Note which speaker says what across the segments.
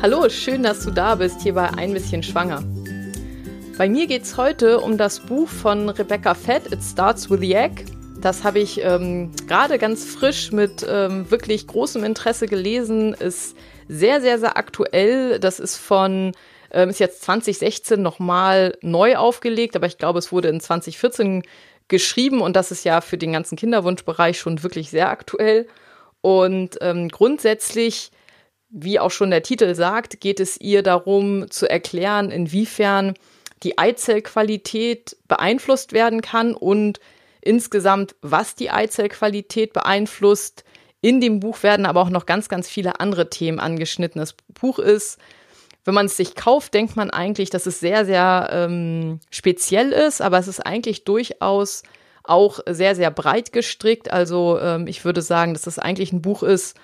Speaker 1: Hallo, schön, dass du da bist, hier bei Ein bisschen Schwanger. Bei mir geht es heute um das Buch von Rebecca Fett, It Starts with the Egg. Das habe ich ähm, gerade ganz frisch mit ähm, wirklich großem Interesse gelesen. Ist sehr, sehr, sehr aktuell. Das ist von, ähm, ist jetzt 2016 nochmal neu aufgelegt, aber ich glaube, es wurde in 2014 geschrieben und das ist ja für den ganzen Kinderwunschbereich schon wirklich sehr aktuell. Und ähm, grundsätzlich wie auch schon der Titel sagt, geht es ihr darum zu erklären, inwiefern die Eizellqualität beeinflusst werden kann und insgesamt, was die Eizellqualität beeinflusst. In dem Buch werden aber auch noch ganz, ganz viele andere Themen angeschnitten. Das Buch ist, wenn man es sich kauft, denkt man eigentlich, dass es sehr, sehr ähm, speziell ist, aber es ist eigentlich durchaus auch sehr, sehr breit gestrickt. Also ähm, ich würde sagen, dass es eigentlich ein Buch ist,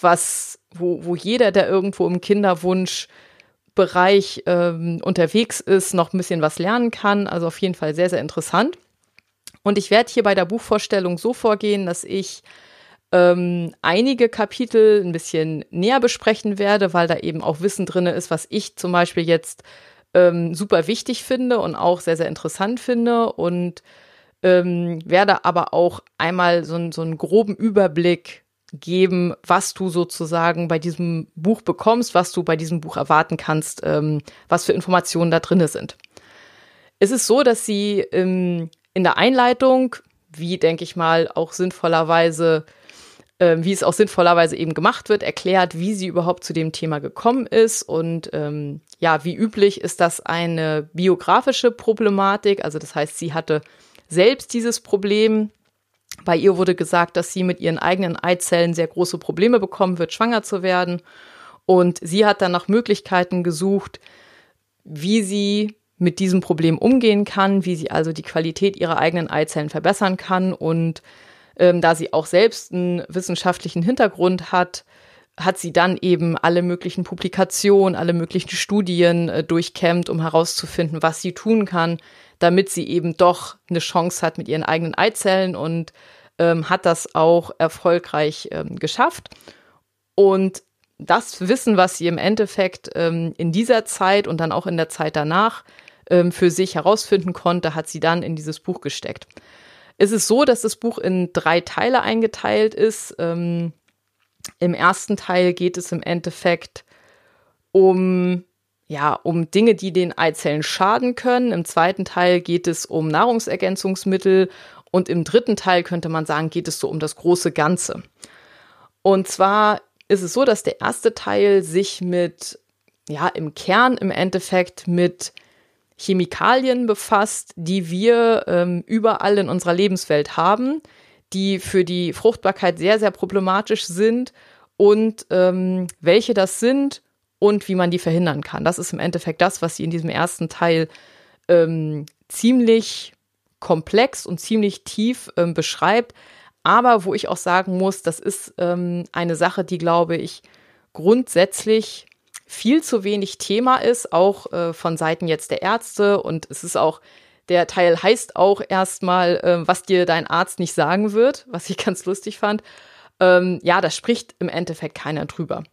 Speaker 1: was, wo, wo jeder, der irgendwo im Kinderwunschbereich ähm, unterwegs ist, noch ein bisschen was lernen kann. Also auf jeden Fall sehr, sehr interessant. Und ich werde hier bei der Buchvorstellung so vorgehen, dass ich ähm, einige Kapitel ein bisschen näher besprechen werde, weil da eben auch Wissen drin ist, was ich zum Beispiel jetzt ähm, super wichtig finde und auch sehr, sehr interessant finde. Und ähm, werde aber auch einmal so, so einen groben Überblick geben, was du sozusagen bei diesem Buch bekommst, was du bei diesem Buch erwarten kannst, ähm, was für Informationen da drin sind. Es ist so, dass sie ähm, in der Einleitung, wie denke ich mal auch sinnvollerweise, äh, wie es auch sinnvollerweise eben gemacht wird, erklärt, wie sie überhaupt zu dem Thema gekommen ist und ähm, ja, wie üblich ist das eine biografische Problematik, also das heißt, sie hatte selbst dieses Problem, bei ihr wurde gesagt, dass sie mit ihren eigenen Eizellen sehr große Probleme bekommen wird, schwanger zu werden. Und sie hat dann nach Möglichkeiten gesucht, wie sie mit diesem Problem umgehen kann, wie sie also die Qualität ihrer eigenen Eizellen verbessern kann. Und ähm, da sie auch selbst einen wissenschaftlichen Hintergrund hat, hat sie dann eben alle möglichen Publikationen, alle möglichen Studien äh, durchkämmt, um herauszufinden, was sie tun kann, damit sie eben doch eine Chance hat mit ihren eigenen Eizellen und ähm, hat das auch erfolgreich ähm, geschafft. Und das Wissen, was sie im Endeffekt ähm, in dieser Zeit und dann auch in der Zeit danach ähm, für sich herausfinden konnte, hat sie dann in dieses Buch gesteckt. Es ist so, dass das Buch in drei Teile eingeteilt ist. Ähm, Im ersten Teil geht es im Endeffekt um ja, um Dinge, die den Eizellen schaden können. Im zweiten Teil geht es um Nahrungsergänzungsmittel und im dritten Teil könnte man sagen, geht es so um das große Ganze. Und zwar ist es so, dass der erste Teil sich mit, ja, im Kern im Endeffekt mit Chemikalien befasst, die wir ähm, überall in unserer Lebenswelt haben, die für die Fruchtbarkeit sehr, sehr problematisch sind und ähm, welche das sind und wie man die verhindern kann. Das ist im Endeffekt das, was sie in diesem ersten Teil ähm, ziemlich komplex und ziemlich tief ähm, beschreibt. Aber wo ich auch sagen muss, das ist ähm, eine Sache, die, glaube ich, grundsätzlich viel zu wenig Thema ist, auch äh, von Seiten jetzt der Ärzte. Und es ist auch, der Teil heißt auch erstmal, äh, was dir dein Arzt nicht sagen wird, was ich ganz lustig fand. Ähm, ja, da spricht im Endeffekt keiner drüber.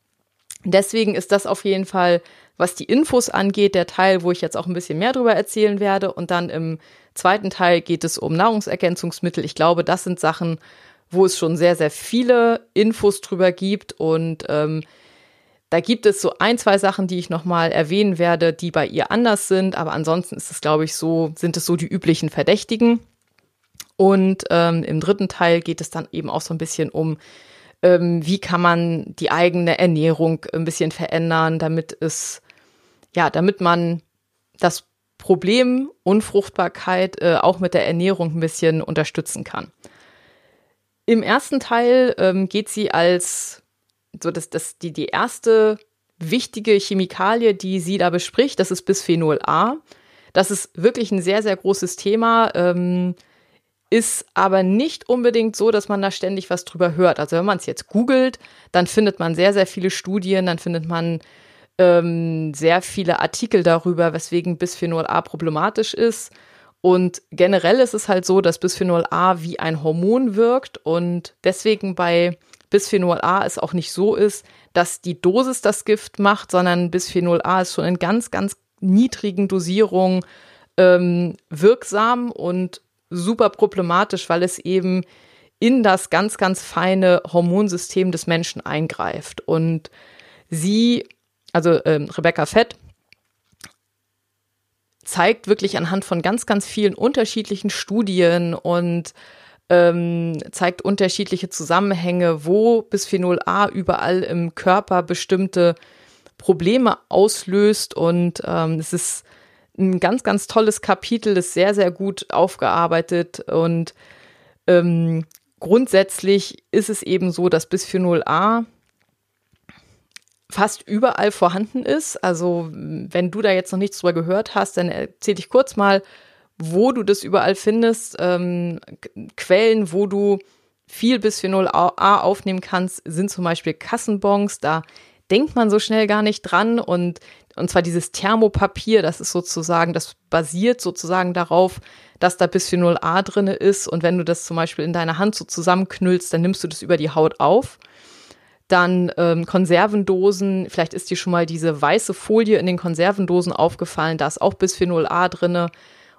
Speaker 1: Deswegen ist das auf jeden Fall, was die Infos angeht, der Teil, wo ich jetzt auch ein bisschen mehr drüber erzählen werde. Und dann im zweiten Teil geht es um Nahrungsergänzungsmittel. Ich glaube, das sind Sachen, wo es schon sehr, sehr viele Infos drüber gibt. Und ähm, da gibt es so ein, zwei Sachen, die ich nochmal erwähnen werde, die bei ihr anders sind. Aber ansonsten ist es, glaube ich, so, sind es so die üblichen Verdächtigen. Und ähm, im dritten Teil geht es dann eben auch so ein bisschen um ähm, wie kann man die eigene Ernährung ein bisschen verändern, damit es, ja, damit man das Problem Unfruchtbarkeit äh, auch mit der Ernährung ein bisschen unterstützen kann. Im ersten Teil ähm, geht sie als so dass das die die erste wichtige Chemikalie, die sie da bespricht, das ist Bisphenol A. Das ist wirklich ein sehr sehr großes Thema. Ähm, ist aber nicht unbedingt so, dass man da ständig was drüber hört. Also wenn man es jetzt googelt, dann findet man sehr, sehr viele Studien, dann findet man ähm, sehr viele Artikel darüber, weswegen Bisphenol A problematisch ist. Und generell ist es halt so, dass Bisphenol A wie ein Hormon wirkt und deswegen bei Bisphenol A es auch nicht so ist, dass die Dosis das Gift macht, sondern Bisphenol A ist schon in ganz, ganz niedrigen Dosierungen ähm, wirksam und super problematisch, weil es eben in das ganz, ganz feine Hormonsystem des Menschen eingreift. Und sie, also ähm, Rebecca Fett, zeigt wirklich anhand von ganz, ganz vielen unterschiedlichen Studien und ähm, zeigt unterschiedliche Zusammenhänge, wo Bisphenol A überall im Körper bestimmte Probleme auslöst. Und ähm, es ist ein ganz, ganz tolles Kapitel, ist sehr, sehr gut aufgearbeitet und ähm, grundsätzlich ist es eben so, dass Bisphenol A fast überall vorhanden ist. Also wenn du da jetzt noch nichts drüber gehört hast, dann erzähle ich kurz mal, wo du das überall findest. Ähm, Quellen, wo du viel Bisphenol A aufnehmen kannst, sind zum Beispiel Kassenbons. Da denkt man so schnell gar nicht dran. Und, und zwar dieses Thermopapier, das ist sozusagen, das basiert sozusagen darauf, dass da Bisphenol A drin ist. Und wenn du das zum Beispiel in deiner Hand so zusammenknüllst, dann nimmst du das über die Haut auf. Dann ähm, Konservendosen, vielleicht ist dir schon mal diese weiße Folie in den Konservendosen aufgefallen, da ist auch Bisphenol A drinne.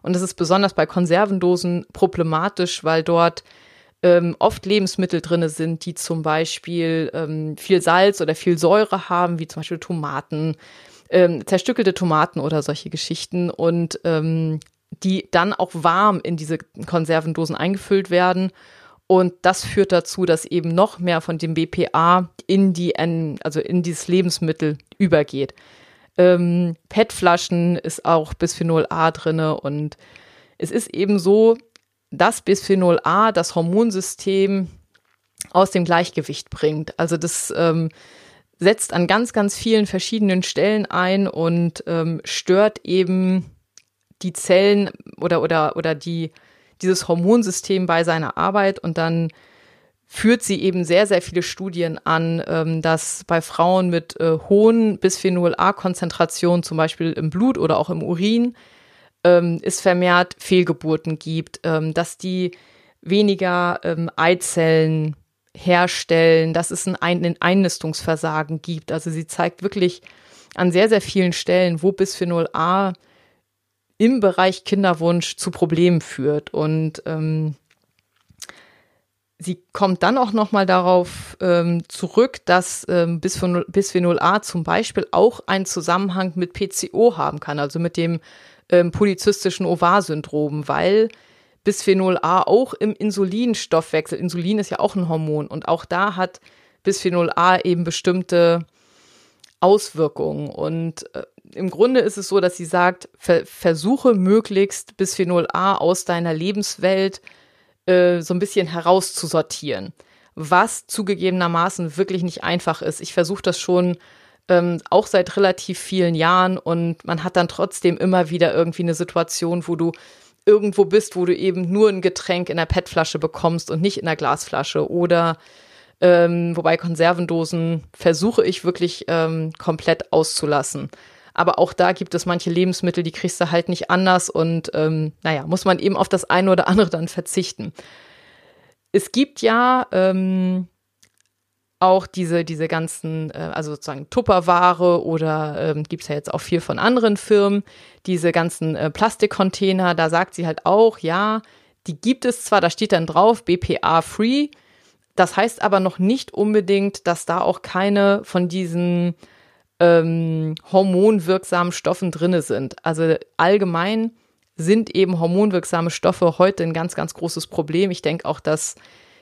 Speaker 1: Und das ist besonders bei Konservendosen problematisch, weil dort ähm, oft Lebensmittel drinne sind, die zum Beispiel ähm, viel Salz oder viel Säure haben, wie zum Beispiel Tomaten, ähm, zerstückelte Tomaten oder solche Geschichten und ähm, die dann auch warm in diese Konservendosen eingefüllt werden und das führt dazu, dass eben noch mehr von dem BPA in die, also in dieses Lebensmittel übergeht. Ähm, PET-Flaschen ist auch Bisphenol A drinne und es ist eben so, dass Bisphenol A das Hormonsystem aus dem Gleichgewicht bringt. Also das ähm, setzt an ganz, ganz vielen verschiedenen Stellen ein und ähm, stört eben die Zellen oder, oder, oder die, dieses Hormonsystem bei seiner Arbeit und dann führt sie eben sehr, sehr viele Studien an, ähm, dass bei Frauen mit äh, hohen Bisphenol-A-Konzentrationen, zum Beispiel im Blut oder auch im Urin, ähm, es vermehrt Fehlgeburten gibt, ähm, dass die weniger ähm, Eizellen herstellen, dass es ein, ein Einnistungsversagen gibt. Also sie zeigt wirklich an sehr, sehr vielen Stellen, wo Bisphenol A im Bereich Kinderwunsch zu Problemen führt. Und ähm, sie kommt dann auch nochmal darauf ähm, zurück, dass ähm, Bisphenol, Bisphenol A zum Beispiel auch einen Zusammenhang mit PCO haben kann, also mit dem ähm, polyzystischen Ovar-Syndrom, weil Bisphenol A auch im Insulinstoffwechsel, Insulin ist ja auch ein Hormon und auch da hat Bisphenol A eben bestimmte Auswirkungen. Und äh, im Grunde ist es so, dass sie sagt, ver versuche möglichst Bisphenol A aus deiner Lebenswelt äh, so ein bisschen herauszusortieren. Was zugegebenermaßen wirklich nicht einfach ist. Ich versuche das schon ähm, auch seit relativ vielen Jahren und man hat dann trotzdem immer wieder irgendwie eine Situation, wo du irgendwo bist, wo du eben nur ein Getränk in der PET-Flasche bekommst und nicht in der Glasflasche oder ähm, wobei Konservendosen versuche ich wirklich ähm, komplett auszulassen. Aber auch da gibt es manche Lebensmittel, die kriegst du halt nicht anders und ähm, naja, muss man eben auf das eine oder andere dann verzichten. Es gibt ja ähm, auch diese, diese ganzen, äh, also sozusagen Tupperware oder ähm, gibt es ja jetzt auch viel von anderen Firmen, diese ganzen äh, Plastikcontainer, da sagt sie halt auch, ja, die gibt es zwar, da steht dann drauf, BPA-free, das heißt aber noch nicht unbedingt, dass da auch keine von diesen ähm, hormonwirksamen Stoffen drinne sind. Also allgemein sind eben hormonwirksame Stoffe heute ein ganz, ganz großes Problem. Ich denke auch, dass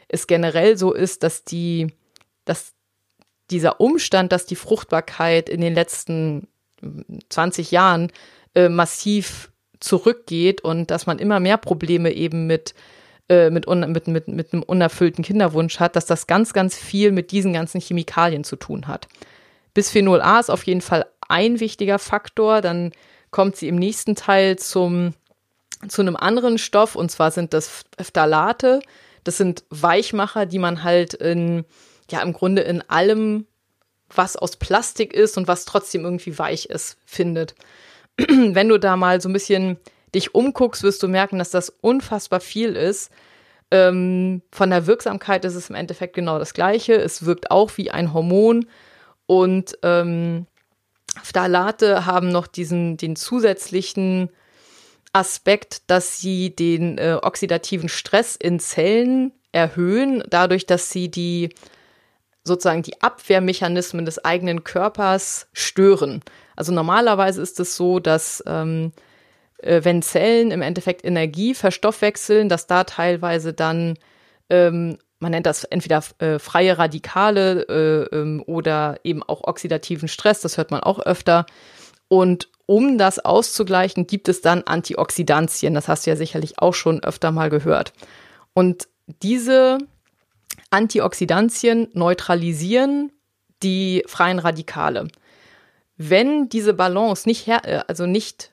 Speaker 1: es generell so ist, dass die, dass dieser Umstand, dass die Fruchtbarkeit in den letzten 20 Jahren äh, massiv zurückgeht und dass man immer mehr Probleme eben mit äh, mit, mit, mit, mit einem unerfüllten Kinderwunsch hat, dass das ganz, ganz viel mit diesen ganzen Chemikalien zu tun hat. Bisphenol A ist auf jeden Fall ein wichtiger Faktor. Dann kommt sie im nächsten Teil zum, zu einem anderen Stoff, und zwar sind das Phthalate. Das sind Weichmacher, die man halt in, ja, im Grunde in allem, was aus Plastik ist und was trotzdem irgendwie weich ist, findet. Wenn du da mal so ein bisschen dich umguckst, wirst du merken, dass das unfassbar viel ist. Ähm, von der Wirksamkeit ist es im Endeffekt genau das Gleiche. Es wirkt auch wie ein Hormon und ähm, Phthalate haben noch diesen, den zusätzlichen Aspekt, dass sie den äh, oxidativen Stress in Zellen erhöhen, dadurch, dass sie die sozusagen die Abwehrmechanismen des eigenen Körpers stören. Also normalerweise ist es so, dass ähm, äh, wenn Zellen im Endeffekt Energie verstoffwechseln, dass da teilweise dann ähm, man nennt das entweder äh, freie Radikale äh, ähm, oder eben auch oxidativen Stress, das hört man auch öfter. Und um das auszugleichen, gibt es dann Antioxidantien. Das hast du ja sicherlich auch schon öfter mal gehört. Und diese Antioxidantien neutralisieren die freien Radikale. Wenn diese Balance nicht, her, äh, also nicht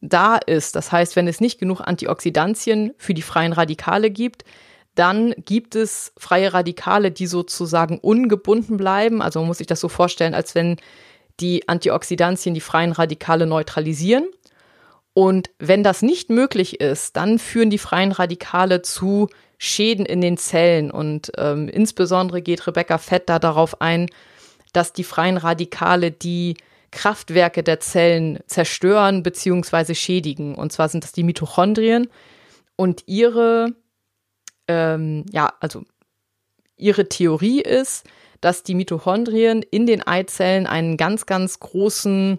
Speaker 1: da ist, das heißt, wenn es nicht genug Antioxidantien für die freien Radikale gibt, dann gibt es freie Radikale, die sozusagen ungebunden bleiben. Also man muss sich das so vorstellen, als wenn die Antioxidantien die freien Radikale neutralisieren. Und wenn das nicht möglich ist, dann führen die freien Radikale zu Schäden in den Zellen. Und ähm, insbesondere geht Rebecca Fett da darauf ein, dass die freien Radikale die Kraftwerke der Zellen zerstören bzw. schädigen. Und zwar sind das die Mitochondrien. Und ihre ähm, ja, also ihre Theorie ist, dass die Mitochondrien in den Eizellen einen ganz, ganz großen,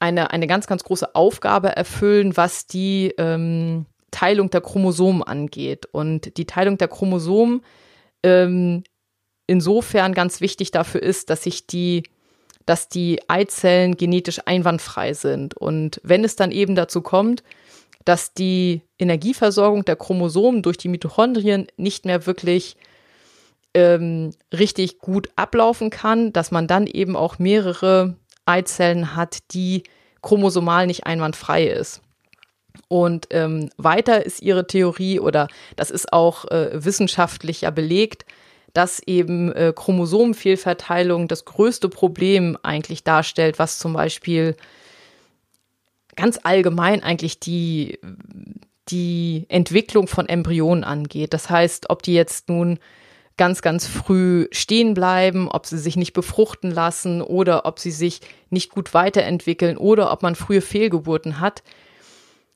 Speaker 1: eine, eine ganz, ganz große Aufgabe erfüllen, was die ähm, Teilung der Chromosomen angeht. Und die Teilung der Chromosomen ähm, insofern ganz wichtig dafür ist, dass sich die dass die Eizellen genetisch einwandfrei sind. Und wenn es dann eben dazu kommt, dass die Energieversorgung der Chromosomen durch die Mitochondrien nicht mehr wirklich ähm, richtig gut ablaufen kann, dass man dann eben auch mehrere Eizellen hat, die chromosomal nicht einwandfrei ist. Und ähm, weiter ist ihre Theorie, oder das ist auch äh, wissenschaftlich ja belegt, dass eben äh, Chromosomenfehlverteilung das größte Problem eigentlich darstellt, was zum Beispiel ganz allgemein eigentlich die, die Entwicklung von Embryonen angeht. Das heißt, ob die jetzt nun ganz, ganz früh stehen bleiben, ob sie sich nicht befruchten lassen oder ob sie sich nicht gut weiterentwickeln oder ob man frühe Fehlgeburten hat.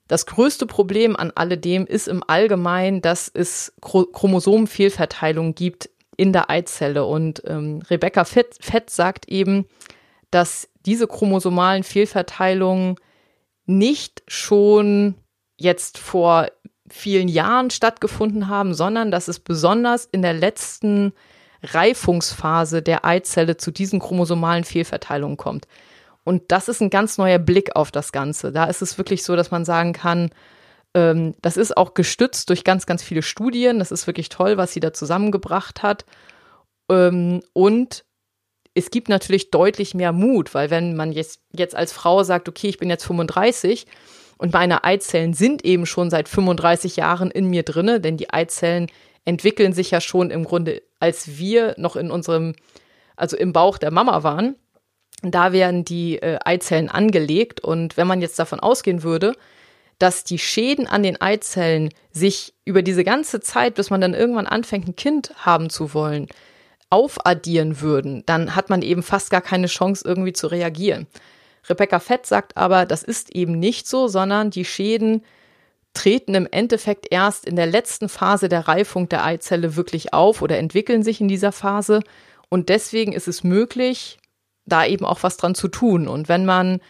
Speaker 1: Das größte Problem an alledem ist im Allgemeinen, dass es Chromosomenfehlverteilung gibt in der Eizelle. Und ähm, Rebecca Fett, Fett sagt eben, dass diese chromosomalen Fehlverteilungen nicht schon jetzt vor vielen Jahren stattgefunden haben, sondern dass es besonders in der letzten Reifungsphase der Eizelle zu diesen chromosomalen Fehlverteilungen kommt. Und das ist ein ganz neuer Blick auf das Ganze. Da ist es wirklich so, dass man sagen kann, ähm, das ist auch gestützt durch ganz, ganz viele Studien. Das ist wirklich toll, was sie da zusammengebracht hat. Ähm, und es gibt natürlich deutlich mehr Mut, weil wenn man jetzt, jetzt als Frau sagt, okay, ich bin jetzt 35 und meine Eizellen sind eben schon seit 35 Jahren in mir drinne, denn die Eizellen entwickeln sich ja schon im Grunde, als wir noch in unserem, also im Bauch der Mama waren. Da werden die äh, Eizellen angelegt und wenn man jetzt davon ausgehen würde, dass die Schäden an den Eizellen sich über diese ganze Zeit, bis man dann irgendwann anfängt, ein Kind haben zu wollen, aufaddieren würden, dann hat man eben fast gar keine Chance, irgendwie zu reagieren. Rebecca Fett sagt aber, das ist eben nicht so, sondern die Schäden treten im Endeffekt erst in der letzten Phase der Reifung der Eizelle wirklich auf oder entwickeln sich in dieser Phase. Und deswegen ist es möglich, da eben auch was dran zu tun. Und wenn man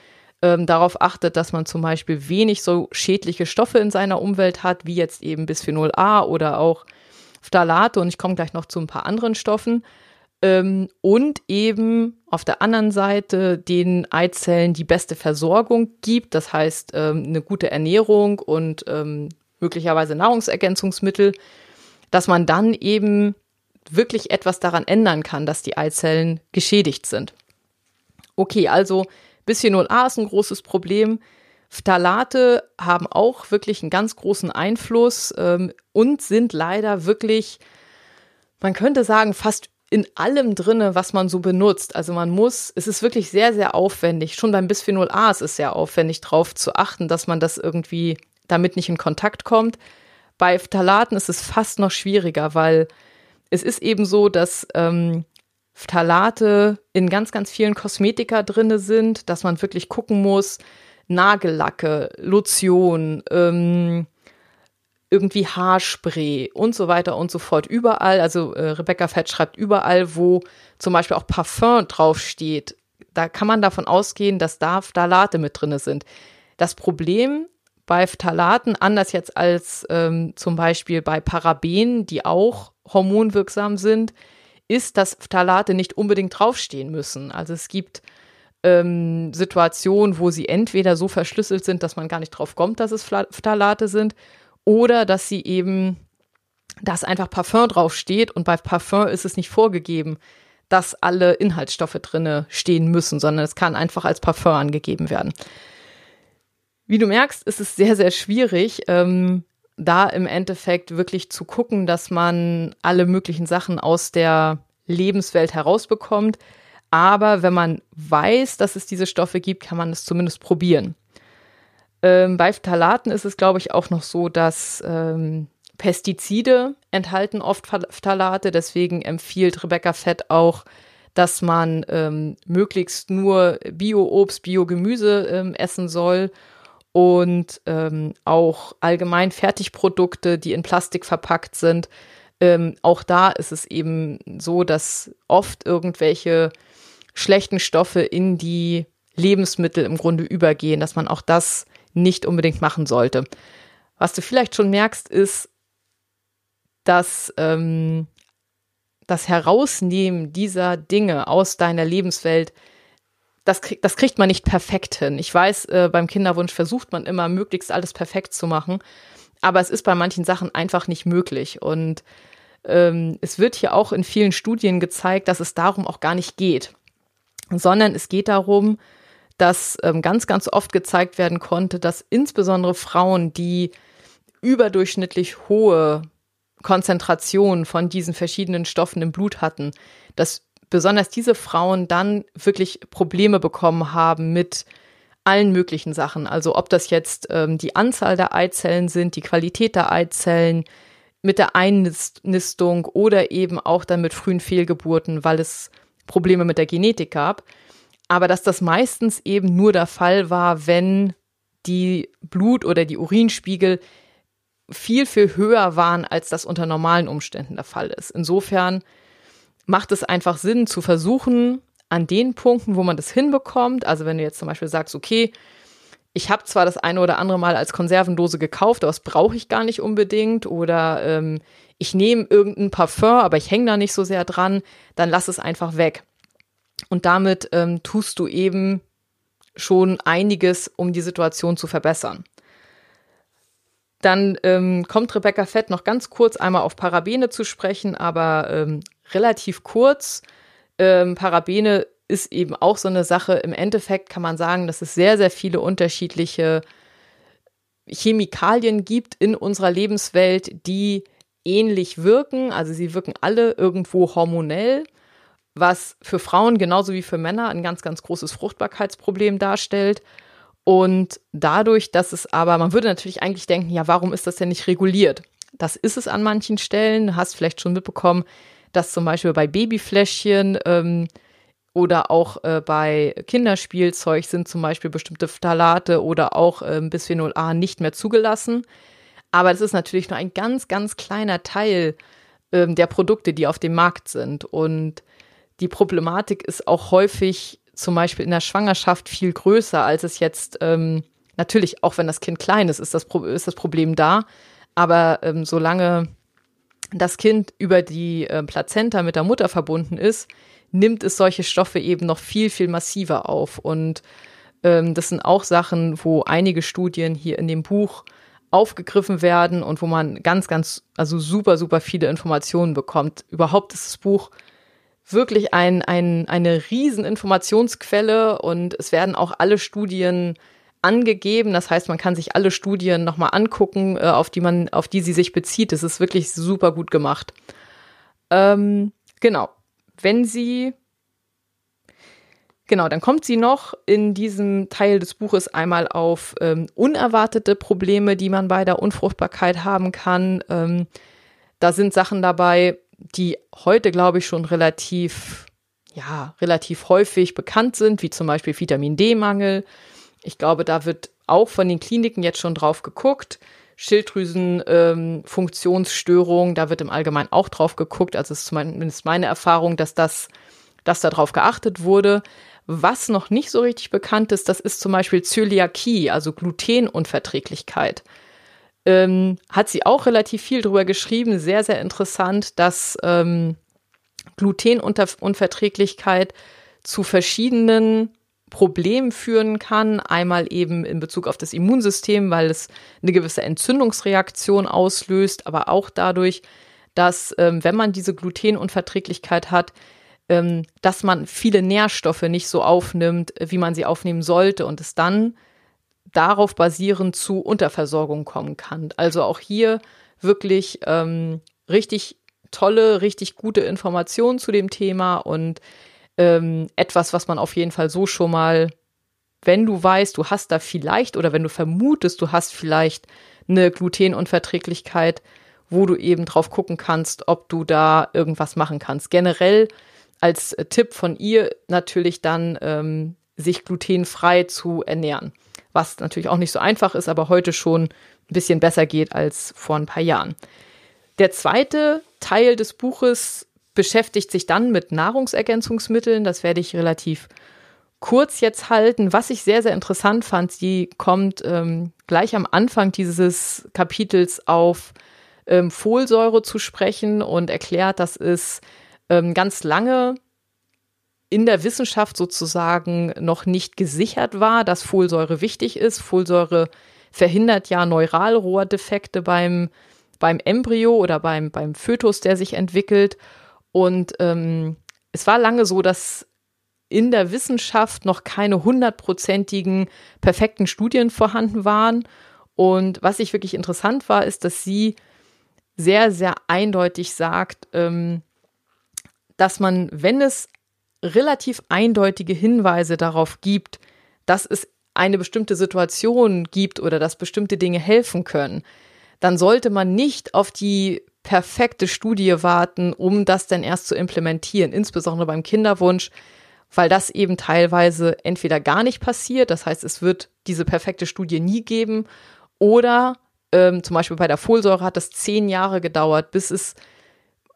Speaker 1: ähm, darauf achtet, dass man zum Beispiel wenig so schädliche Stoffe in seiner Umwelt hat, wie jetzt eben Bisphenol A oder auch Phthalate und ich komme gleich noch zu ein paar anderen Stoffen. Ähm, und eben auf der anderen Seite den Eizellen die beste Versorgung gibt, das heißt ähm, eine gute Ernährung und ähm, möglicherweise Nahrungsergänzungsmittel, dass man dann eben wirklich etwas daran ändern kann, dass die Eizellen geschädigt sind. Okay, also Bisphenol A ist ein großes Problem. Phthalate haben auch wirklich einen ganz großen Einfluss ähm, und sind leider wirklich, man könnte sagen, fast in allem drinne, was man so benutzt. Also man muss, es ist wirklich sehr, sehr aufwendig. Schon beim Bisphenol A ist es sehr aufwendig, darauf zu achten, dass man das irgendwie damit nicht in Kontakt kommt. Bei Phthalaten ist es fast noch schwieriger, weil es ist eben so, dass ähm, Phthalate in ganz, ganz vielen Kosmetika drinne sind, dass man wirklich gucken muss, Nagellacke, Lotion, ähm, irgendwie Haarspray und so weiter und so fort. Überall, also äh, Rebecca Fett schreibt überall, wo zum Beispiel auch Parfum draufsteht, da kann man davon ausgehen, dass da Phthalate mit drinne sind. Das Problem bei Phthalaten, anders jetzt als ähm, zum Beispiel bei Parabenen, die auch hormonwirksam sind, ist, dass Phthalate nicht unbedingt draufstehen müssen. Also es gibt ähm, Situationen, wo sie entweder so verschlüsselt sind, dass man gar nicht drauf kommt, dass es Phthalate sind, oder dass sie eben, dass einfach Parfum draufsteht und bei Parfum ist es nicht vorgegeben, dass alle Inhaltsstoffe drinne stehen müssen, sondern es kann einfach als Parfum angegeben werden. Wie du merkst, ist es sehr, sehr schwierig, ähm, da im Endeffekt wirklich zu gucken, dass man alle möglichen Sachen aus der Lebenswelt herausbekommt. Aber wenn man weiß, dass es diese Stoffe gibt, kann man es zumindest probieren. Ähm, bei Phthalaten ist es, glaube ich, auch noch so, dass ähm, Pestizide enthalten oft Phthalate. Deswegen empfiehlt Rebecca Fett auch, dass man ähm, möglichst nur Bio-Obst, Bio-Gemüse ähm, essen soll und ähm, auch allgemein Fertigprodukte, die in Plastik verpackt sind. Ähm, auch da ist es eben so, dass oft irgendwelche schlechten Stoffe in die Lebensmittel im Grunde übergehen, dass man auch das nicht unbedingt machen sollte. Was du vielleicht schon merkst, ist, dass ähm, das Herausnehmen dieser Dinge aus deiner Lebenswelt, das, krieg, das kriegt man nicht perfekt hin. Ich weiß, äh, beim Kinderwunsch versucht man immer, möglichst alles perfekt zu machen, aber es ist bei manchen Sachen einfach nicht möglich. Und ähm, es wird hier auch in vielen Studien gezeigt, dass es darum auch gar nicht geht sondern es geht darum, dass ähm, ganz, ganz oft gezeigt werden konnte, dass insbesondere Frauen, die überdurchschnittlich hohe Konzentrationen von diesen verschiedenen Stoffen im Blut hatten, dass besonders diese Frauen dann wirklich Probleme bekommen haben mit allen möglichen Sachen. Also ob das jetzt ähm, die Anzahl der Eizellen sind, die Qualität der Eizellen, mit der Einnistung oder eben auch dann mit frühen Fehlgeburten, weil es Probleme mit der Genetik gab. Aber dass das meistens eben nur der Fall war, wenn die Blut- oder die Urinspiegel viel, viel höher waren, als das unter normalen Umständen der Fall ist. Insofern macht es einfach Sinn zu versuchen, an den Punkten, wo man das hinbekommt, also wenn du jetzt zum Beispiel sagst, okay, ich habe zwar das eine oder andere Mal als Konservendose gekauft, aber das brauche ich gar nicht unbedingt, oder ähm, ich nehme irgendein Parfum, aber ich hänge da nicht so sehr dran, dann lass es einfach weg. Und damit ähm, tust du eben schon einiges, um die Situation zu verbessern. Dann ähm, kommt Rebecca Fett noch ganz kurz einmal auf Parabene zu sprechen, aber ähm, relativ kurz. Ähm, Parabene ist eben auch so eine Sache. Im Endeffekt kann man sagen, dass es sehr, sehr viele unterschiedliche Chemikalien gibt in unserer Lebenswelt, die ähnlich wirken. Also sie wirken alle irgendwo hormonell, was für Frauen genauso wie für Männer ein ganz, ganz großes Fruchtbarkeitsproblem darstellt. Und dadurch, dass es aber, man würde natürlich eigentlich denken, ja, warum ist das denn nicht reguliert? Das ist es an manchen Stellen. Du hast vielleicht schon mitbekommen, dass zum Beispiel bei Babyfläschchen ähm, oder auch äh, bei Kinderspielzeug sind zum Beispiel bestimmte Phthalate oder auch äh, Bisphenol A nicht mehr zugelassen. Aber das ist natürlich nur ein ganz, ganz kleiner Teil ähm, der Produkte, die auf dem Markt sind. Und die Problematik ist auch häufig zum Beispiel in der Schwangerschaft viel größer, als es jetzt ähm, natürlich, auch wenn das Kind klein ist, ist das, Pro ist das Problem da. Aber ähm, solange das Kind über die äh, Plazenta mit der Mutter verbunden ist, nimmt es solche Stoffe eben noch viel, viel massiver auf. Und ähm, das sind auch Sachen, wo einige Studien hier in dem Buch aufgegriffen werden und wo man ganz, ganz, also super, super viele Informationen bekommt. Überhaupt ist das Buch wirklich ein, ein, eine riesen Informationsquelle und es werden auch alle Studien angegeben. Das heißt, man kann sich alle Studien nochmal angucken, äh, auf die man, auf die sie sich bezieht. Das ist wirklich super gut gemacht. Ähm, genau. Wenn Sie Genau, dann kommt sie noch in diesem Teil des Buches einmal auf ähm, unerwartete Probleme, die man bei der Unfruchtbarkeit haben kann. Ähm, da sind Sachen dabei, die heute, glaube ich, schon relativ, ja, relativ häufig bekannt sind, wie zum Beispiel Vitamin D-Mangel. Ich glaube, da wird auch von den Kliniken jetzt schon drauf geguckt. Schilddrüsenfunktionsstörung, ähm, da wird im Allgemeinen auch drauf geguckt. Also es ist zumindest meine Erfahrung, dass das, dass da drauf geachtet wurde. Was noch nicht so richtig bekannt ist, das ist zum Beispiel Zöliakie, also Glutenunverträglichkeit. Ähm, hat sie auch relativ viel drüber geschrieben, sehr, sehr interessant, dass ähm, Glutenunverträglichkeit zu verschiedenen Problemen führen kann. Einmal eben in Bezug auf das Immunsystem, weil es eine gewisse Entzündungsreaktion auslöst, aber auch dadurch, dass ähm, wenn man diese Glutenunverträglichkeit hat, ähm, dass man viele Nährstoffe nicht so aufnimmt, wie man sie aufnehmen sollte und es dann darauf basierend zu Unterversorgung kommen kann. Also auch hier wirklich ähm, richtig tolle, richtig gute Informationen zu dem Thema und ähm, etwas, was man auf jeden Fall so schon mal, wenn du weißt, du hast da vielleicht oder wenn du vermutest, du hast vielleicht eine Glutenunverträglichkeit, wo du eben drauf gucken kannst, ob du da irgendwas machen kannst. Generell als Tipp von ihr natürlich dann ähm, sich glutenfrei zu ernähren, was natürlich auch nicht so einfach ist, aber heute schon ein bisschen besser geht als vor ein paar Jahren. Der zweite Teil des Buches beschäftigt sich dann mit Nahrungsergänzungsmitteln. Das werde ich relativ kurz jetzt halten. Was ich sehr, sehr interessant fand, sie kommt ähm, gleich am Anfang dieses Kapitels auf ähm, Folsäure zu sprechen und erklärt, dass es ähm, ganz lange in der Wissenschaft sozusagen noch nicht gesichert war, dass Folsäure wichtig ist. Folsäure verhindert ja Neuralrohrdefekte beim, beim Embryo oder beim, beim Fötus, der sich entwickelt. Und ähm, es war lange so, dass in der Wissenschaft noch keine hundertprozentigen perfekten Studien vorhanden waren. Und was ich wirklich interessant war, ist, dass sie sehr, sehr eindeutig sagt, ähm, dass man, wenn es relativ eindeutige Hinweise darauf gibt, dass es eine bestimmte Situation gibt oder dass bestimmte Dinge helfen können, dann sollte man nicht auf die perfekte Studie warten, um das dann erst zu implementieren, insbesondere beim Kinderwunsch, weil das eben teilweise entweder gar nicht passiert, das heißt, es wird diese perfekte Studie nie geben, oder ähm, zum Beispiel bei der Folsäure hat es zehn Jahre gedauert, bis es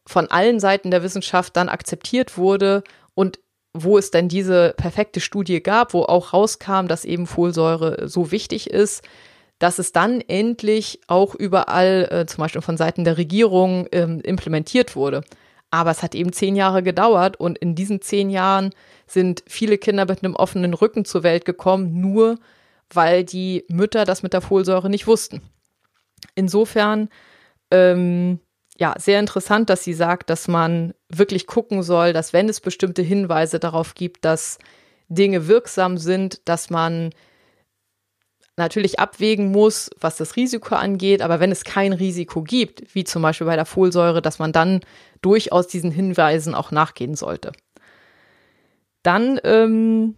Speaker 1: von allen Seiten der Wissenschaft dann akzeptiert wurde und wo es dann diese perfekte Studie gab, wo auch rauskam, dass eben Folsäure so wichtig ist, dass es dann endlich auch überall, äh, zum Beispiel von Seiten der Regierung, ähm, implementiert wurde. Aber es hat eben zehn Jahre gedauert und in diesen zehn Jahren sind viele Kinder mit einem offenen Rücken zur Welt gekommen, nur weil die Mütter das mit der Folsäure nicht wussten. Insofern, ähm, ja, sehr interessant, dass sie sagt, dass man wirklich gucken soll, dass wenn es bestimmte Hinweise darauf gibt, dass Dinge wirksam sind, dass man natürlich abwägen muss, was das Risiko angeht. Aber wenn es kein Risiko gibt, wie zum Beispiel bei der Folsäure, dass man dann durchaus diesen Hinweisen auch nachgehen sollte. Dann ähm,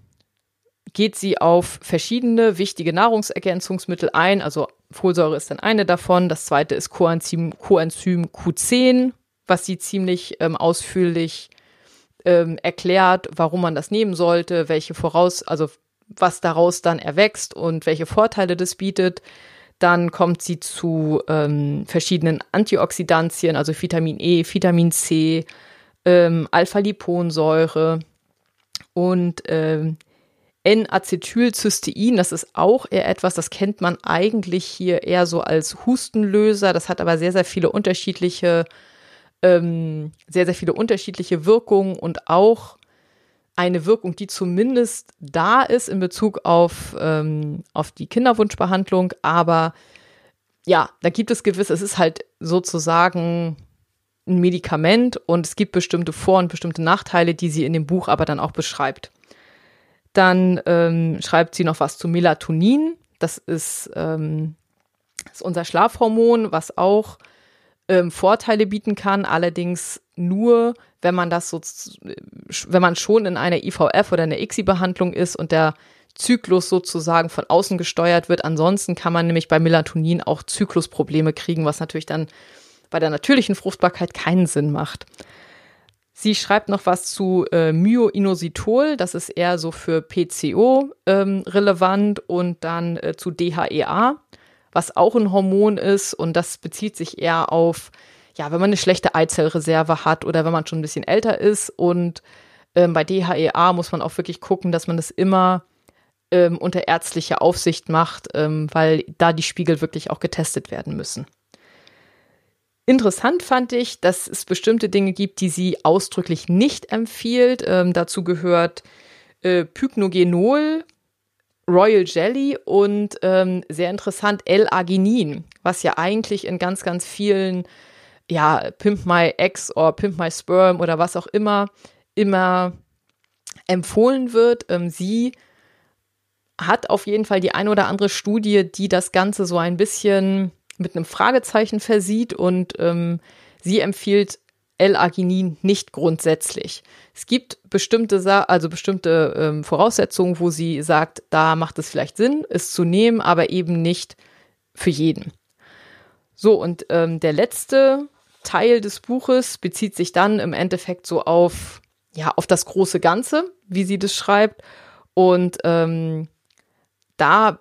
Speaker 1: geht sie auf verschiedene wichtige Nahrungsergänzungsmittel ein. Also Folsäure ist dann eine davon. Das zweite ist Coenzym, Coenzym Q10, was sie ziemlich ähm, ausführlich ähm, erklärt, warum man das nehmen sollte, welche Voraus, also was daraus dann erwächst und welche Vorteile das bietet. Dann kommt sie zu ähm, verschiedenen Antioxidantien, also Vitamin E, Vitamin C, ähm, Alpha-Liponsäure und ähm, N-Acetylcystein. Das ist auch eher etwas, das kennt man eigentlich hier eher so als Hustenlöser. Das hat aber sehr, sehr viele unterschiedliche, ähm, sehr, sehr viele unterschiedliche Wirkungen und auch eine Wirkung, die zumindest da ist in Bezug auf, ähm, auf die Kinderwunschbehandlung, aber ja, da gibt es gewisse, es ist halt sozusagen ein Medikament und es gibt bestimmte Vor- und bestimmte Nachteile, die sie in dem Buch aber dann auch beschreibt. Dann ähm, schreibt sie noch was zu Melatonin. Das ist, ähm, ist unser Schlafhormon, was auch ähm, Vorteile bieten kann, allerdings nur, wenn man das so, wenn man schon in einer IVF oder einer ICSI-Behandlung ist und der Zyklus sozusagen von außen gesteuert wird. Ansonsten kann man nämlich bei Melatonin auch Zyklusprobleme kriegen, was natürlich dann bei der natürlichen Fruchtbarkeit keinen Sinn macht. Sie schreibt noch was zu äh, Myoinositol, das ist eher so für PCO ähm, relevant und dann äh, zu DHEA, was auch ein Hormon ist. Und das bezieht sich eher auf, ja, wenn man eine schlechte Eizellreserve hat oder wenn man schon ein bisschen älter ist. Und ähm, bei DHEA muss man auch wirklich gucken, dass man das immer ähm, unter ärztlicher Aufsicht macht, ähm, weil da die Spiegel wirklich auch getestet werden müssen. Interessant fand ich, dass es bestimmte Dinge gibt, die sie ausdrücklich nicht empfiehlt. Ähm, dazu gehört äh, Pygnogenol, Royal Jelly und ähm, sehr interessant L-Arginin, was ja eigentlich in ganz, ganz vielen, ja, Pimp My Ex oder Pimp My Sperm oder was auch immer, immer empfohlen wird. Ähm, sie hat auf jeden Fall die ein oder andere Studie, die das Ganze so ein bisschen mit einem Fragezeichen versieht und ähm, sie empfiehlt L-Arginin nicht grundsätzlich. Es gibt bestimmte, also bestimmte ähm, Voraussetzungen, wo sie sagt, da macht es vielleicht Sinn, es zu nehmen, aber eben nicht für jeden. So, und ähm, der letzte Teil des Buches bezieht sich dann im Endeffekt so auf, ja, auf das große Ganze, wie sie das schreibt. Und ähm, da,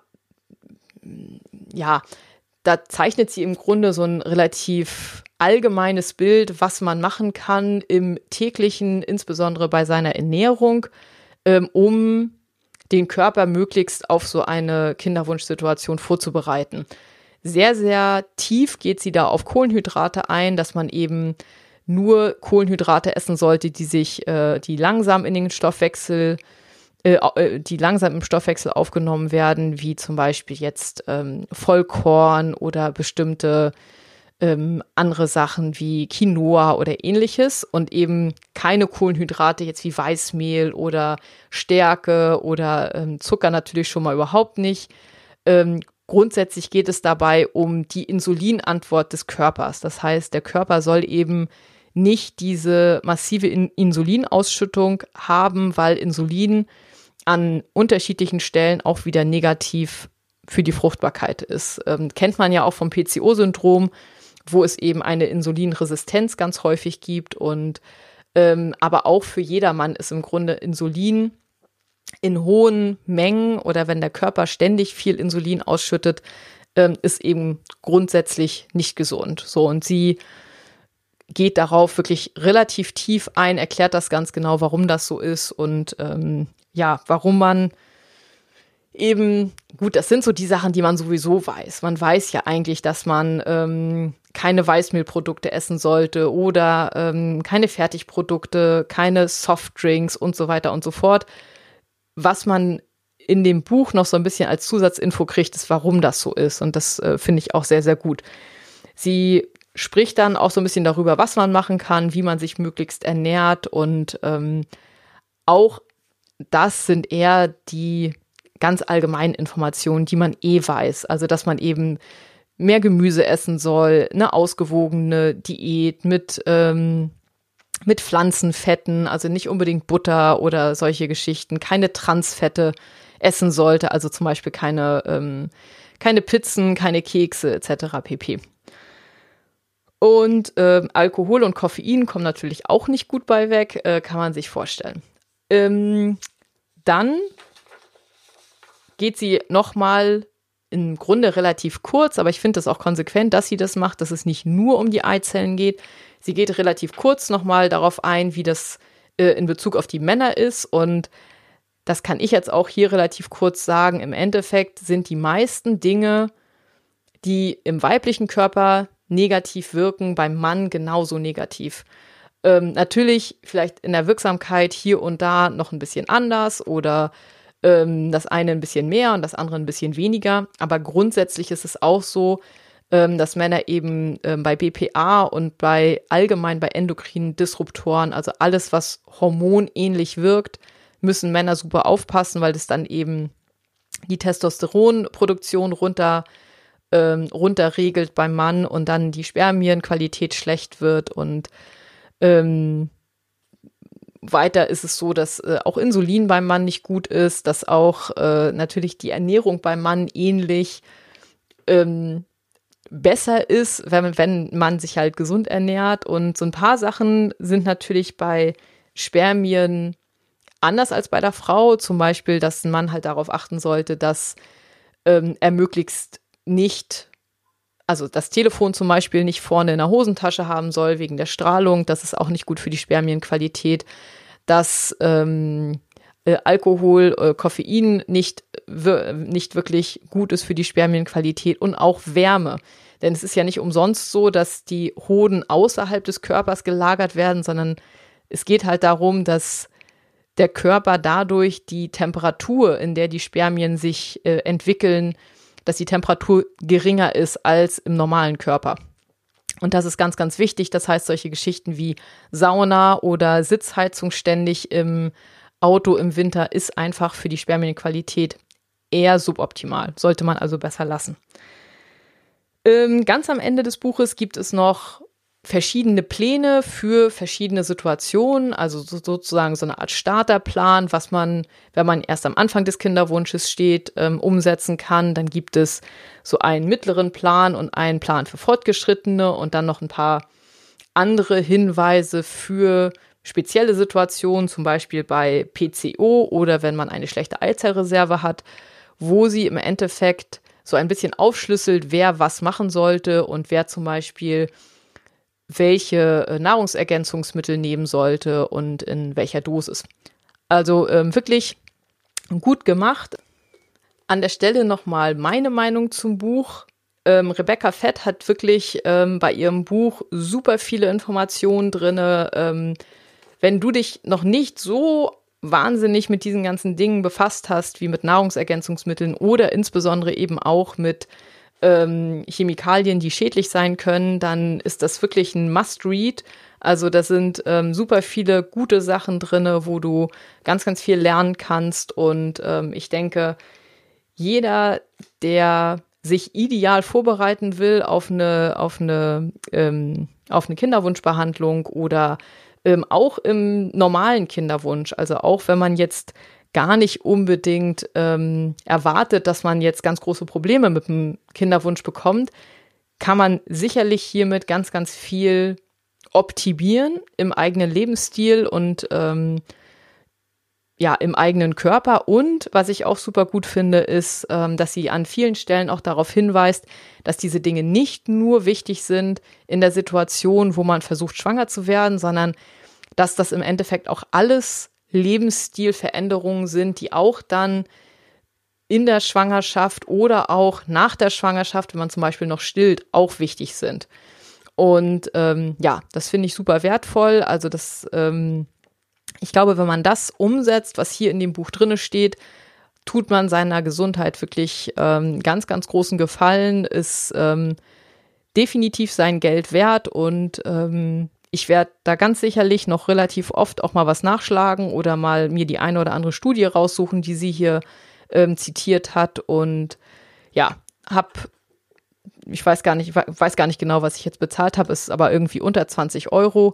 Speaker 1: ja, da zeichnet sie im Grunde so ein relativ allgemeines Bild, was man machen kann im täglichen, insbesondere bei seiner Ernährung, ähm, um den Körper möglichst auf so eine Kinderwunschsituation vorzubereiten. Sehr, sehr tief geht sie da auf Kohlenhydrate ein, dass man eben nur Kohlenhydrate essen sollte, die sich, äh, die langsam in den Stoffwechsel äh, die langsam im Stoffwechsel aufgenommen werden, wie zum Beispiel jetzt ähm, Vollkorn oder bestimmte ähm, andere Sachen wie Quinoa oder ähnliches und eben keine Kohlenhydrate jetzt wie Weißmehl oder Stärke oder ähm, Zucker natürlich schon mal überhaupt nicht. Ähm, grundsätzlich geht es dabei um die Insulinantwort des Körpers. Das heißt, der Körper soll eben nicht diese massive In Insulinausschüttung haben, weil Insulin an unterschiedlichen Stellen auch wieder negativ für die Fruchtbarkeit ist. Ähm, kennt man ja auch vom PCO-Syndrom, wo es eben eine Insulinresistenz ganz häufig gibt und ähm, aber auch für jedermann ist im Grunde Insulin in hohen Mengen oder wenn der Körper ständig viel Insulin ausschüttet, ähm, ist eben grundsätzlich nicht gesund. So und sie geht darauf wirklich relativ tief ein, erklärt das ganz genau, warum das so ist und ähm, ja, warum man eben, gut, das sind so die Sachen, die man sowieso weiß. Man weiß ja eigentlich, dass man ähm, keine Weißmehlprodukte essen sollte oder ähm, keine Fertigprodukte, keine Softdrinks und so weiter und so fort. Was man in dem Buch noch so ein bisschen als Zusatzinfo kriegt, ist, warum das so ist. Und das äh, finde ich auch sehr, sehr gut. Sie spricht dann auch so ein bisschen darüber, was man machen kann, wie man sich möglichst ernährt und ähm, auch das sind eher die ganz allgemeinen Informationen, die man eh weiß. Also, dass man eben mehr Gemüse essen soll, eine ausgewogene Diät mit, ähm, mit Pflanzenfetten, also nicht unbedingt Butter oder solche Geschichten, keine Transfette essen sollte, also zum Beispiel keine, ähm, keine Pizzen, keine Kekse etc. pp. Und äh, Alkohol und Koffein kommen natürlich auch nicht gut bei weg, äh, kann man sich vorstellen. Ähm, dann geht sie nochmal im Grunde relativ kurz, aber ich finde es auch konsequent, dass sie das macht, dass es nicht nur um die Eizellen geht. Sie geht relativ kurz nochmal darauf ein, wie das äh, in Bezug auf die Männer ist. Und das kann ich jetzt auch hier relativ kurz sagen. Im Endeffekt sind die meisten Dinge, die im weiblichen Körper negativ wirken, beim Mann genauso negativ. Ähm, natürlich vielleicht in der Wirksamkeit hier und da noch ein bisschen anders oder ähm, das eine ein bisschen mehr und das andere ein bisschen weniger. Aber grundsätzlich ist es auch so, ähm, dass Männer eben ähm, bei BPA und bei allgemein bei endokrinen Disruptoren, also alles, was hormonähnlich wirkt, müssen Männer super aufpassen, weil das dann eben die Testosteronproduktion runter ähm, runterregelt beim Mann und dann die Spermienqualität schlecht wird und ähm, weiter ist es so, dass äh, auch Insulin beim Mann nicht gut ist, dass auch äh, natürlich die Ernährung beim Mann ähnlich ähm, besser ist, wenn, wenn man sich halt gesund ernährt. Und so ein paar Sachen sind natürlich bei Spermien anders als bei der Frau. Zum Beispiel, dass ein Mann halt darauf achten sollte, dass ähm, er möglichst nicht, also das Telefon zum Beispiel nicht vorne in der Hosentasche haben soll wegen der Strahlung. Das ist auch nicht gut für die Spermienqualität. Dass ähm, äh, Alkohol, äh, Koffein nicht, nicht wirklich gut ist für die Spermienqualität und auch Wärme. Denn es ist ja nicht umsonst so, dass die Hoden außerhalb des Körpers gelagert werden, sondern es geht halt darum, dass der Körper dadurch die Temperatur, in der die Spermien sich äh, entwickeln, dass die Temperatur geringer ist als im normalen Körper. Und das ist ganz, ganz wichtig. Das heißt, solche Geschichten wie Sauna oder Sitzheizung ständig im Auto im Winter ist einfach für die Spermienqualität eher suboptimal. Sollte man also besser lassen. Ähm, ganz am Ende des Buches gibt es noch verschiedene Pläne für verschiedene Situationen, also so, sozusagen so eine Art Starterplan, was man, wenn man erst am Anfang des Kinderwunsches steht, ähm, umsetzen kann. Dann gibt es so einen mittleren Plan und einen Plan für Fortgeschrittene und dann noch ein paar andere Hinweise für spezielle Situationen, zum Beispiel bei PCO oder wenn man eine schlechte Eizellreserve hat, wo sie im Endeffekt so ein bisschen aufschlüsselt, wer was machen sollte und wer zum Beispiel welche äh, Nahrungsergänzungsmittel nehmen sollte und in welcher Dosis. Also ähm, wirklich gut gemacht. An der Stelle nochmal meine Meinung zum Buch. Ähm, Rebecca Fett hat wirklich ähm, bei ihrem Buch super viele Informationen drin. Ähm, wenn du dich noch nicht so wahnsinnig mit diesen ganzen Dingen befasst hast, wie mit Nahrungsergänzungsmitteln oder insbesondere eben auch mit ähm, Chemikalien, die schädlich sein können, dann ist das wirklich ein Must-Read. Also da sind ähm, super viele gute Sachen drin, wo du ganz, ganz viel lernen kannst. Und ähm, ich denke, jeder, der sich ideal vorbereiten will auf eine, auf eine, ähm, auf eine Kinderwunschbehandlung oder ähm, auch im normalen Kinderwunsch, also auch wenn man jetzt gar nicht unbedingt ähm, erwartet, dass man jetzt ganz große Probleme mit dem Kinderwunsch bekommt, kann man sicherlich hiermit ganz, ganz viel optimieren im eigenen Lebensstil und ähm, ja, im eigenen Körper. Und was ich auch super gut finde, ist, ähm, dass sie an vielen Stellen auch darauf hinweist, dass diese Dinge nicht nur wichtig sind in der Situation, wo man versucht, schwanger zu werden, sondern dass das im Endeffekt auch alles Lebensstilveränderungen sind, die auch dann in der Schwangerschaft oder auch nach der Schwangerschaft, wenn man zum Beispiel noch stillt, auch wichtig sind. Und ähm, ja, das finde ich super wertvoll. Also das, ähm, ich glaube, wenn man das umsetzt, was hier in dem Buch drinne steht, tut man seiner Gesundheit wirklich ähm, ganz, ganz großen Gefallen, ist ähm, definitiv sein Geld wert und ähm, ich werde da ganz sicherlich noch relativ oft auch mal was nachschlagen oder mal mir die eine oder andere Studie raussuchen, die sie hier ähm, zitiert hat. Und ja, habe, ich weiß gar nicht, weiß gar nicht genau, was ich jetzt bezahlt habe, ist aber irgendwie unter 20 Euro.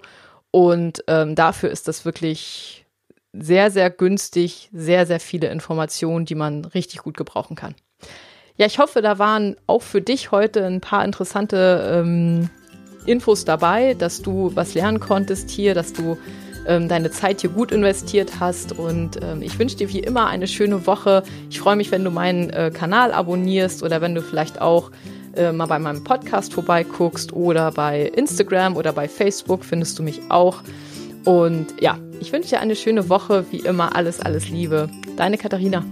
Speaker 1: Und ähm, dafür ist das wirklich sehr, sehr günstig, sehr, sehr viele Informationen, die man richtig gut gebrauchen kann. Ja, ich hoffe, da waren auch für dich heute ein paar interessante ähm, Infos dabei, dass du was lernen konntest hier, dass du ähm, deine Zeit hier gut investiert hast. Und ähm, ich wünsche dir wie immer eine schöne Woche. Ich freue mich, wenn du meinen äh, Kanal abonnierst oder wenn du vielleicht auch äh, mal bei meinem Podcast vorbeiguckst oder bei Instagram oder bei Facebook findest du mich auch. Und ja, ich wünsche dir eine schöne Woche. Wie immer alles, alles Liebe. Deine Katharina.